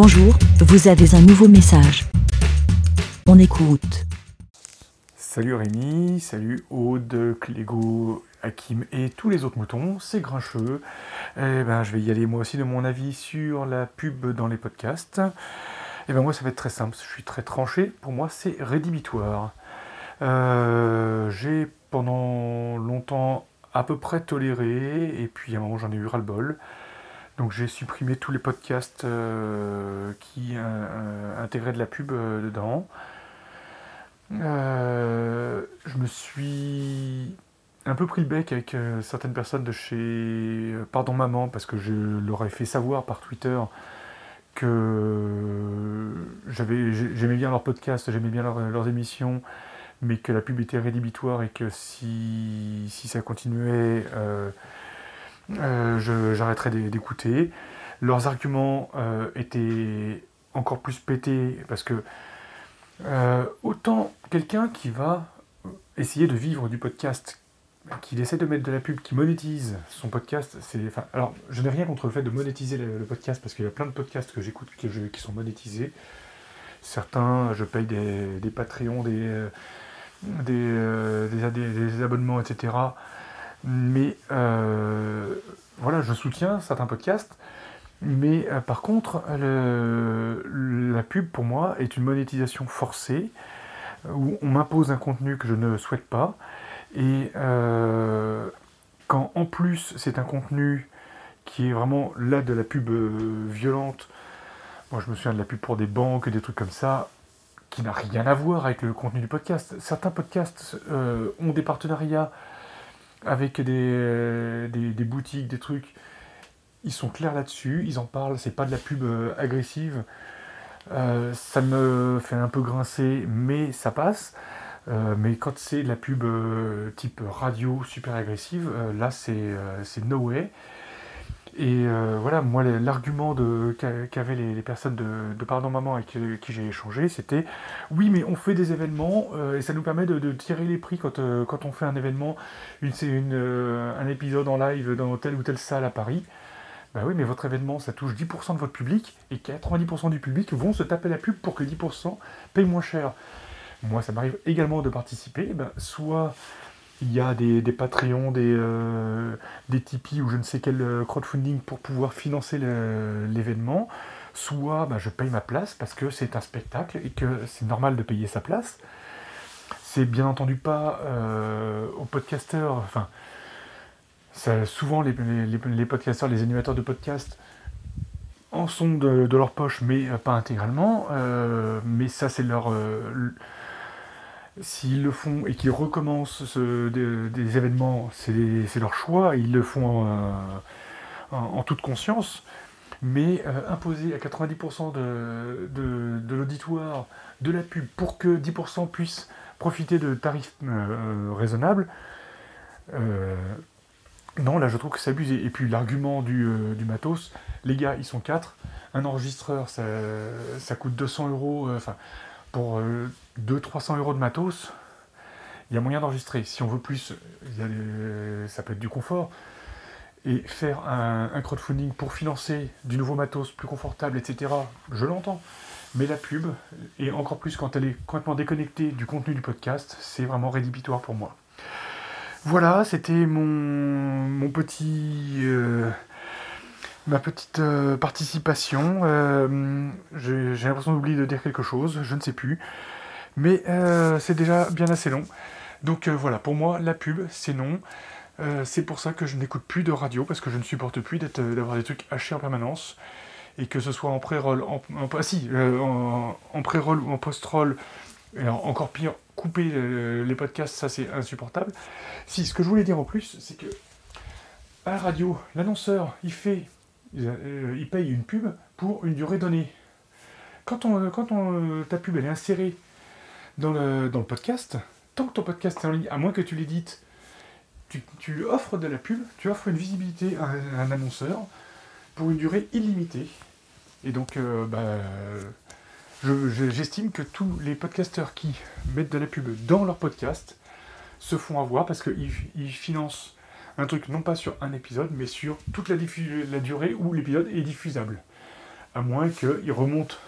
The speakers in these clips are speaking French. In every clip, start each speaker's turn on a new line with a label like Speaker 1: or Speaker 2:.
Speaker 1: Bonjour, vous avez un nouveau message. On écoute.
Speaker 2: Salut Rémi, salut Aude, Clégo, Hakim et tous les autres moutons, c'est grincheux. Eh ben, je vais y aller moi aussi de mon avis sur la pub dans les podcasts. Et eh ben moi ça va être très simple, je suis très tranché, pour moi c'est rédhibitoire. Euh, j'ai pendant longtemps à peu près toléré, et puis à un moment j'en ai eu ras-le-bol. Donc j'ai supprimé tous les podcasts euh, qui euh, intégraient de la pub dedans. je me suis un peu pris le bec avec certaines personnes de chez Pardon Maman, parce que je leur ai fait savoir par Twitter que j'aimais bien leurs podcasts, j'aimais bien leurs émissions, mais que la pub était rédhibitoire et que si, si ça continuait, euh, euh, j'arrêterais d'écouter. Leurs arguments euh, étaient encore plus pétés parce que autant quelqu'un qui va essayer de vivre du podcast qu'il essaie de mettre de la pub, qui monétise son podcast, c'est. Alors, je n'ai rien contre le fait de monétiser le, podcast parce qu'il y a plein de podcasts que j'écoute qui, sont monétisés. Certains, je paye des, des Patreons, des, euh, euh, des, des, abonnements, etc. Mais euh, voilà, je soutiens certains podcasts. Mais par contre, la pub pour moi est une monétisation forcée où on m'impose un contenu que je ne souhaite pas et euh, quand en plus c'est un contenu qui est vraiment là de la pub euh, violente, moi je me souviens de la pub pour des banques, des trucs comme ça, qui n'a rien à voir avec le contenu du podcast. Certains podcasts euh, ont des partenariats avec des, des, boutiques, des trucs. Ils sont clairs là-dessus, ils en parlent, c'est pas de la pub agressive. ça me fait un peu grincer, mais ça passe. Euh, mais quand c'est de la pub euh, type radio super agressive, euh, là c'est no way. Et voilà, moi l'argument qu'avaient les, personnes de, Pardon Maman avec qui j'ai échangé, c'était oui mais on fait des événements et ça nous permet de, tirer les prix quand, quand on fait un événement, une, une, un épisode en live dans telle ou telle salle à Paris. Bah oui, mais votre événement, ça touche 10% de votre public, et 90% du public vont se taper la pub pour que 10% payent moins cher moi ça m'arrive également de participer, ben, soit il y a des, des Patreons, des, euh, des Tipeee ou je ne sais quel euh, crowdfunding pour pouvoir financer l'événement, soit ben, je paye ma place parce que c'est un spectacle et que c'est normal de payer sa place. C'est bien entendu pas euh, aux podcasteurs, enfin, souvent les, les, les, podcasteurs, les animateurs de podcast en sont de leur poche, mais pas intégralement. mais ça, c'est leur, S'ils le font et qu'ils recommencent des, événements, c'est leur choix, ils le font en, toute conscience. Mais euh, imposer à 90% de, l'auditoire de la pub pour que 10% puissent profiter de tarifs euh, raisonnables, euh, non, là je trouve que c'est abusé. Et puis l'argument du, matos, les gars, ils sont 4, un enregistreur ça, ça coûte 200 euros, enfin pour 200-300 euros de matos, il y a moyen d'enregistrer. Si on veut plus, ça peut être du confort. Et faire un, crowdfunding pour financer du nouveau matos plus confortable, etc., je l'entends. Mais la pub, et encore plus quand elle est complètement déconnectée du contenu du podcast, c'est vraiment rédhibitoire pour moi. Voilà, c'était mon, mon petit... Euh, ma petite euh, participation. Euh, j'ai l'impression d'oublier de dire quelque chose, je ne sais plus. Mais euh, c'est déjà bien assez long. Donc voilà, pour moi, la pub, c'est non. c'est pour ça que je n'écoute plus de radio, parce que je ne supporte plus d'avoir des trucs hachés en permanence. Et que ce soit en pré-roll, en, en, ah, si, en, pré-roll ou en post-roll, et encore pire, couper les podcasts, ça c'est insupportable. Si, ce que je voulais dire en plus, c'est que à la radio, l'annonceur, il fait ils, payent une pub pour une durée donnée. Quand, on, ta pub elle est insérée dans le, podcast, tant que ton podcast est en ligne, à moins que tu l'édites, tu, offres de la pub, tu offres une visibilité à un, annonceur pour une durée illimitée. Et donc, euh, bah, j'estime que tous les podcasteurs qui mettent de la pub dans leur podcast se font avoir parce qu'ils financent un truc non pas sur un épisode, mais sur toute la, la durée où l'épisode est diffusable. à moins qu'il remonte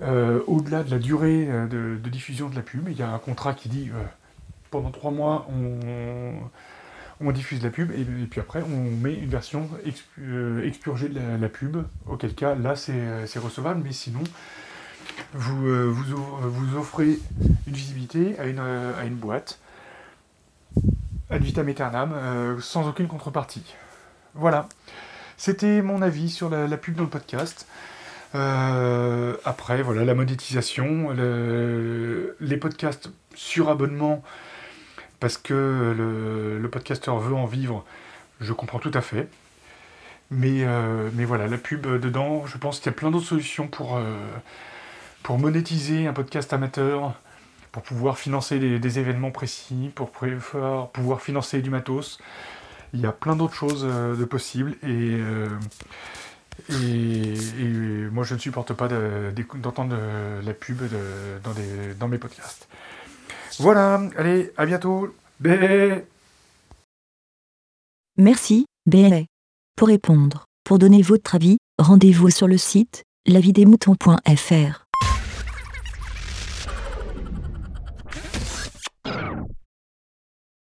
Speaker 2: euh, au-delà de la durée euh, de, diffusion de la pub. Il y a un contrat qui dit pendant trois mois, on, diffuse la pub, et, puis après, on met une version expurgée de la, pub, auquel cas, là, c'est recevable, mais sinon, vous, vous, offrez une visibilité à une, à une boîte ad vitam aeternam, euh, sans aucune contrepartie. Voilà. C'était mon avis sur la, pub dans le podcast. Euh, après, voilà, la monétisation, les podcasts sur abonnement, parce que le, podcasteur veut en vivre, je comprends tout à fait. Mais, euh, voilà, la pub dedans, je pense qu'il y a plein d'autres solutions pour, pour monétiser un podcast amateur, pour pouvoir financer des, événements précis, pour pouvoir financer du matos. Il y a plein d'autres choses euh, de possibles et, euh, et, moi je ne supporte pas d'entendre la pub dans, mes podcasts. Voilà, allez, à bientôt. Bé
Speaker 1: Merci, Bé. Pour répondre, pour donner votre avis, rendez-vous sur le site lavidemouton.fr.